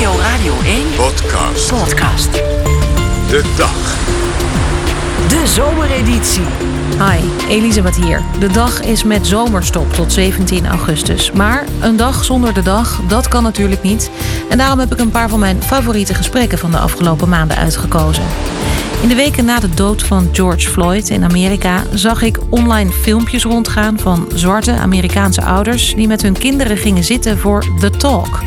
NPO Radio 1 Podcast. podcast. De dag. De zomereditie. Hi, Elisabeth hier. De dag is met zomerstop tot 17 augustus. Maar een dag zonder de dag, dat kan natuurlijk niet. En daarom heb ik een paar van mijn favoriete gesprekken van de afgelopen maanden uitgekozen. In de weken na de dood van George Floyd in Amerika zag ik online filmpjes rondgaan van zwarte Amerikaanse ouders die met hun kinderen gingen zitten voor The Talk.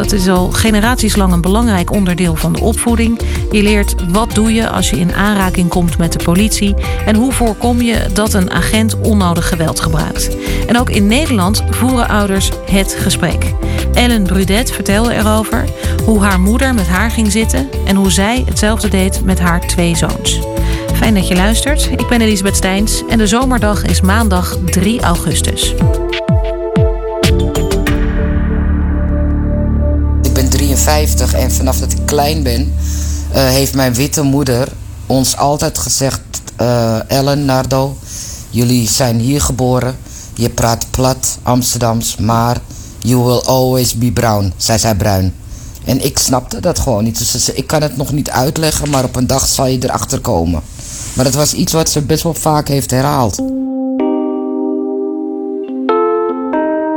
Dat is al generaties lang een belangrijk onderdeel van de opvoeding. Je leert wat doe je als je in aanraking komt met de politie en hoe voorkom je dat een agent onnodig geweld gebruikt. En ook in Nederland voeren ouders het gesprek. Ellen Brudet vertelde erover hoe haar moeder met haar ging zitten en hoe zij hetzelfde deed met haar twee zoons. Fijn dat je luistert. Ik ben Elisabeth Steins en de zomerdag is maandag 3 augustus. 50. En vanaf dat ik klein ben, eh, heeft mijn witte moeder ons altijd gezegd: eh, Ellen, Nardo, jullie zijn hier geboren. Je praat plat Amsterdams, maar you will always be brown. Zij zei bruin. En ik snapte dat gewoon niet. Dus ik kan het nog niet uitleggen, maar op een dag zal je erachter komen. Maar dat was iets wat ze best wel vaak heeft herhaald.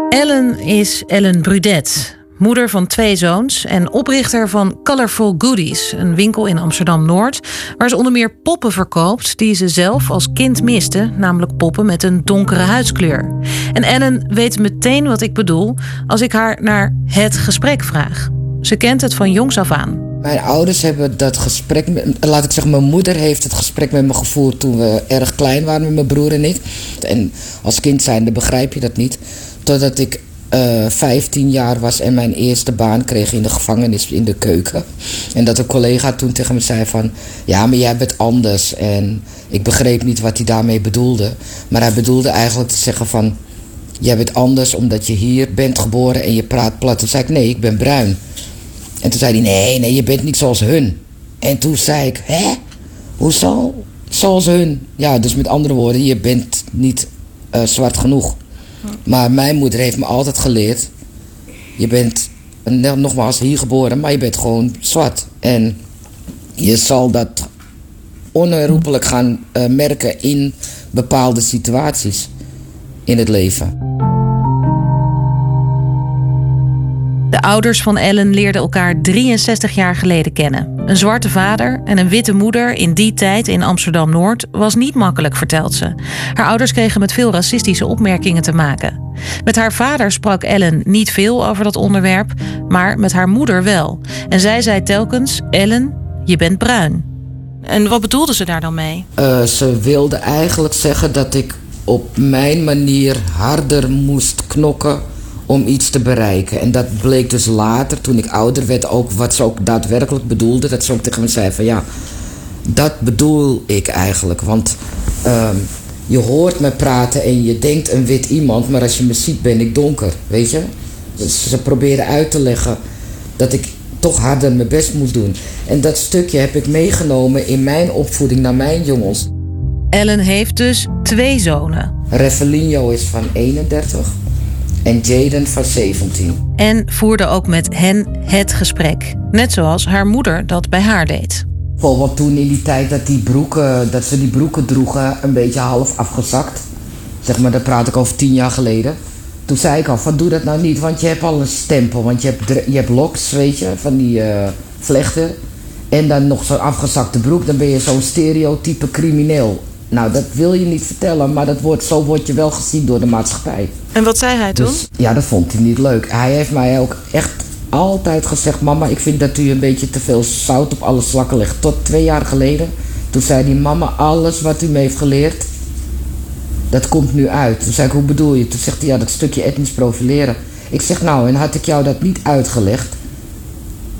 Ellen is Ellen Brudet moeder van twee zoons en oprichter van Colorful Goodies, een winkel in Amsterdam Noord, waar ze onder meer poppen verkoopt die ze zelf als kind miste, namelijk poppen met een donkere huidskleur. En Ellen weet meteen wat ik bedoel als ik haar naar het gesprek vraag. Ze kent het van jongs af aan. Mijn ouders hebben dat gesprek, laat ik zeggen, mijn moeder heeft het gesprek met me gevoerd toen we erg klein waren met mijn broer en ik. En als kind zijnde begrijp je dat niet. Totdat ik eh 15 jaar was en mijn eerste baan kreeg in de gevangenis in de keuken. En dat een collega toen tegen me zei van, ja maar jij bent anders. En ik begreep niet wat hij daarmee bedoelde. Maar hij bedoelde eigenlijk te zeggen van, jij bent anders omdat je hier bent geboren en je praat plat. Toen zei ik, nee ik ben bruin. En toen zei hij, nee, nee, je bent niet zoals hun. En toen zei ik, hè? Hoezo? Zoals hun. Ja, dus met andere woorden, je bent niet eh, zwart genoeg. Maar mijn moeder heeft me altijd geleerd, je bent nogmaals hier geboren, maar je bent gewoon zwart. En je zal dat onherroepelijk gaan eh, merken in bepaalde situaties in het leven. De ouders van Ellen leerden elkaar 63 jaar geleden kennen. Een zwarte vader en een witte moeder in die tijd in Amsterdam Noord was niet makkelijk, vertelt ze. Haar ouders kregen met veel racistische opmerkingen te maken. Met haar vader sprak Ellen niet veel over dat onderwerp, maar met haar moeder wel. En zij zei telkens: Ellen, je bent bruin. En wat bedoelde ze daar dan mee? Eh, ze wilde eigenlijk zeggen dat ik op mijn manier harder moest knokken om iets te bereiken. En dat bleek dus later, toen ik ouder werd, ook wat ze ook daadwerkelijk bedoelde. Dat ze ook tegen me zei van ja, dat bedoel ik eigenlijk. Want ehm, je hoort me praten en je denkt een wit iemand, maar als je me ziet ben ik donker, weet je? Dus ze probeerde uit te leggen dat ik toch harder mijn best moest doen. En dat stukje heb ik meegenomen in mijn opvoeding naar mijn jongens. Ellen heeft dus twee zonen. Revelinho is van 31 en Jaden van 17. En voerde ook met hen het gesprek. Net zoals haar moeder dat bij haar deed. Bijvoorbeeld toen in die tijd dat, die broeken, dat ze die broeken droegen, een beetje half afgezakt. Zeg maar, daar praat ik over tien jaar geleden. Toen zei ik al van doe dat nou niet, want je hebt al een stempel. Want je hebt, je hebt locks, weet je, van die eh, vlechten. En dan nog zo'n afgezakte broek, dan ben je zo'n stereotype crimineel. Nou, dat wil je niet vertellen, maar dat wordt, zo word je wel gezien door de maatschappij. En wat zei hij toen? Dus ja, dat vond hij niet leuk. Hij heeft mij ook echt altijd gezegd: Mama, ik vind dat u een beetje te veel zout op alle slakken legt. Tot twee jaar geleden. Toen zei hij: Mama, alles wat u me heeft geleerd, dat komt nu uit. Toen zei ik: Hoe bedoel je? Toen zegt hij: Ja, dat stukje etnisch profileren. Ik zeg: Nou, en had ik jou dat niet uitgelegd,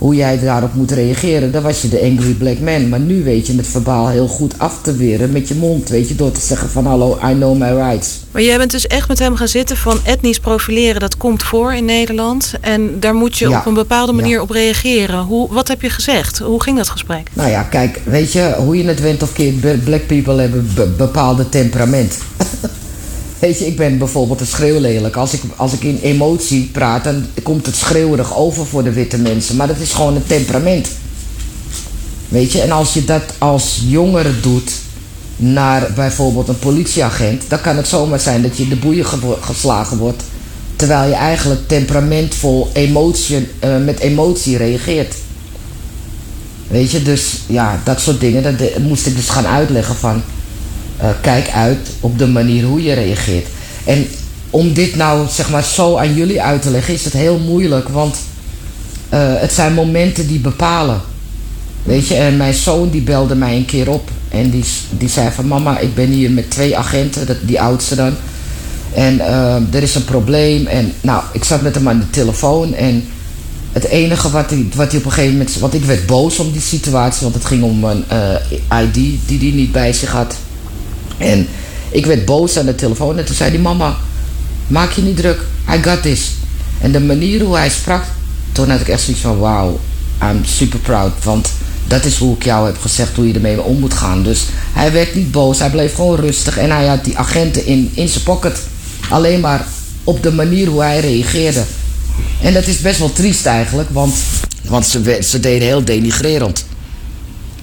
hoe jij daarop moet reageren, dan was je de angry black man. Maar nu weet je het verbaal heel goed af te weren met je mond, weet je, door te zeggen: van hallo, I know my rights. Maar jij bent dus echt met hem gaan zitten van etnisch profileren, dat komt voor in Nederland. En daar moet je Ja. op een bepaalde manier Ja. op reageren. Hoe, wat heb je gezegd? Hoe ging dat gesprek? Nou ja, kijk, weet je, hoe je het went of keert, black people hebben be- bepaalde temperament. Weet je, ik ben bijvoorbeeld een schreeuwlelijk. Als ik, als ik in emotie praat, dan komt het schreeuwerig over voor de witte mensen. Maar dat is gewoon een temperament. Weet je, en als je dat als jongere doet naar bijvoorbeeld een politieagent, dan kan het zomaar zijn dat je de boeien geslagen wordt. Terwijl je eigenlijk temperamentvol emotie, uh, met emotie reageert. Weet je, dus ja, dat soort dingen, dat moest ik dus gaan uitleggen van... Uh, kijk uit op de manier hoe je reageert. En om dit nou zeg maar zo aan jullie uit te leggen is het heel moeilijk, want uh, het zijn momenten die bepalen. Weet je, en mijn zoon die belde mij een keer op en die, die zei van mama, ik ben hier met twee agenten, die oudste dan. En uh, er is een probleem en nou, ik zat met hem aan de telefoon en het enige wat hij, wat hij op een gegeven moment... Want ik werd boos om die situatie, want het ging om een ID die hij niet bij zich had. En ik werd boos aan de telefoon en toen zei hij... Mama, maak je niet druk, I got this. En de manier hoe hij sprak, toen had ik echt zoiets van... Wauw, I'm super proud, want dat is hoe ik jou heb gezegd hoe je ermee om moet gaan. Dus hij werd niet boos, hij bleef gewoon rustig en hij had die agenten in, in zijn pocket. Alleen maar op de manier hoe hij reageerde. En dat is best wel triest eigenlijk, want, want ze, ze deden heel denigrerend.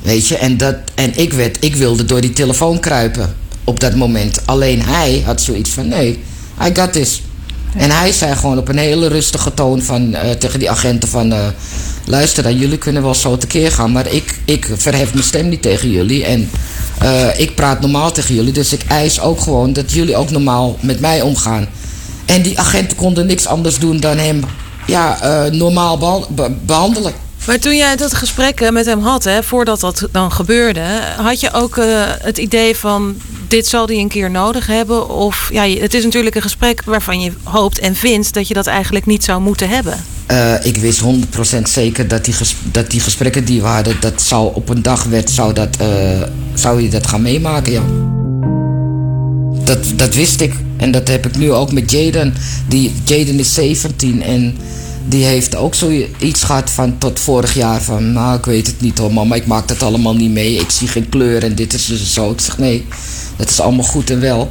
Weet je, en, dat, en ik, werd, ik wilde door die telefoon kruipen op dat moment. Alleen hij had zoiets van: nee, I got this. En hij zei gewoon op een hele rustige toon van, uh, tegen die agenten van... Uh, luister dan, jullie kunnen wel zo tekeer gaan... maar ik, ik verhef mijn stem niet tegen jullie. En uh, ik praat normaal tegen jullie. Dus ik eis ook gewoon dat jullie ook normaal met mij omgaan. En die agenten konden niks anders doen dan hem ja, normaal behandelen. Maar toen jij dat gesprek met hem had, hè, voordat dat dan gebeurde, had je ook het idee van dit zal hij een keer nodig hebben? Of ja, het is natuurlijk een gesprek waarvan je hoopt en vindt dat je dat eigenlijk niet zou moeten hebben. Uh, ik wist 100% zeker dat die, dat die gesprekken die we dat zou op een dag werd, zou, dat, zou je dat gaan meemaken, ja. Dat, dat wist ik. En dat heb ik nu ook met Jaden. Die, Jaden is 17 en die heeft ook zoiets gehad van tot vorig jaar van... Nou, ik weet het niet hoor mama, ik maak dat allemaal niet mee. Ik zie geen kleur en dit is dus zo. Ik zeg nee, dat is allemaal goed en wel.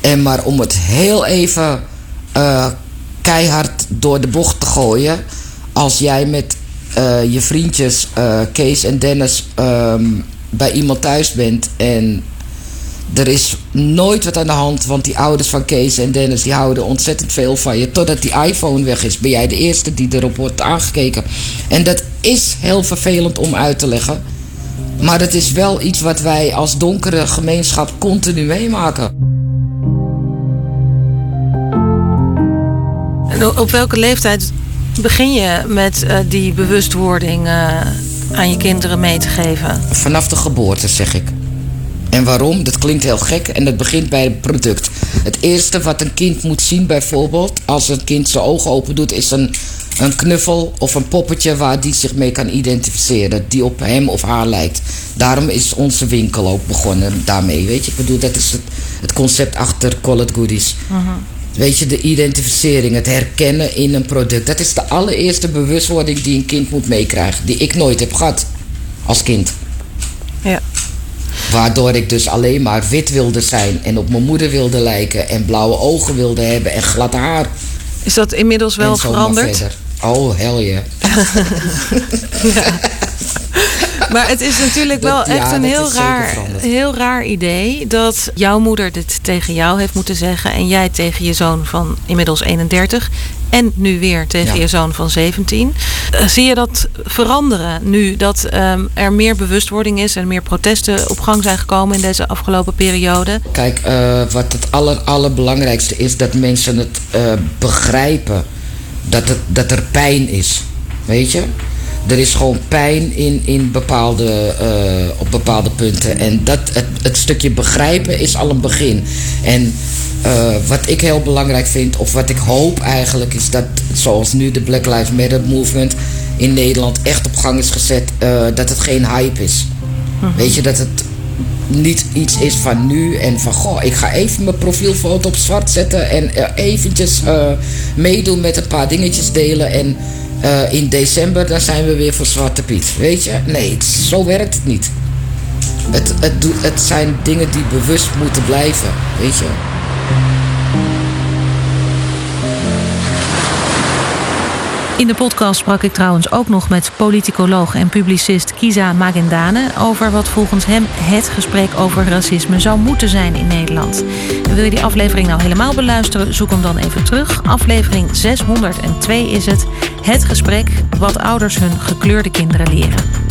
En maar om het heel even uh, keihard door de bocht te gooien... als jij met uh, je vriendjes uh, Kees en Dennis um, bij iemand thuis bent... en er is nooit wat aan de hand, want die ouders van Kees en Dennis die houden ontzettend veel van je. Totdat die iPhone weg is, ben jij de eerste die erop wordt aangekeken. En dat is heel vervelend om uit te leggen. Maar het is wel iets wat wij als donkere gemeenschap continu meemaken. En op welke leeftijd begin je met uh, die bewustwording uh, aan je kinderen mee te geven? Vanaf de geboorte, zeg ik. En waarom? Dat klinkt heel gek en dat begint bij het product. Het eerste wat een kind moet zien bijvoorbeeld, als een kind zijn ogen open doet, is een, een knuffel of een poppetje waar die zich mee kan identificeren. Die op hem of haar lijkt. Daarom is onze winkel ook begonnen daarmee. Weet je, ik bedoel, dat is het, het concept achter Call It Goodies. Uh Weet je, de identificering, het herkennen in een product. Dat is de allereerste bewustwording die een kind moet meekrijgen. Die ik nooit heb gehad als kind. Ja. Waardoor ik dus alleen maar wit wilde zijn en op mijn moeder wilde lijken en blauwe ogen wilde hebben en glad haar. Is dat inmiddels wel veranderd? Oh, hel yeah. ja. Maar het is natuurlijk wel echt een heel raar, heel raar idee dat jouw moeder dit tegen jou heeft moeten zeggen en jij tegen je zoon van inmiddels 31 en nu weer tegen je zoon van 17. Eh, zie je dat veranderen nu dat um, er meer bewustwording is en meer protesten op gang zijn gekomen in deze afgelopen periode? Kijk, uh, wat het aller, allerbelangrijkste is dat mensen het uh, begrijpen dat, het, dat er pijn is. Weet je? Er is gewoon pijn in, in bepaalde, uh, op bepaalde punten. En dat, het, het, stukje begrijpen is al een begin. En uh, wat ik heel belangrijk vind, of wat ik hoop eigenlijk, is dat zoals nu de Black Lives Matter movement in Nederland echt op gang is gezet, uh, dat het geen hype is. Mhm. Weet je, dat het niet iets is van nu en van goh, ik ga even mijn profielfoto op zwart zetten en eventjes meedoen met een paar dingetjes delen en uh, in december dan zijn we weer voor Zwarte Piet. Weet je? Nee, zo werkt het niet. Het, het, het zijn dingen die bewust moeten blijven. Weet je? In de podcast sprak ik trouwens ook nog met politicoloog en publicist Kiza Magendane over wat volgens hem het gesprek over racisme zou moeten zijn in Nederland. wil je die aflevering nou helemaal beluisteren? Zoek hem dan even terug. Aflevering 602 is het. Het gesprek wat ouders hun gekleurde kinderen leren.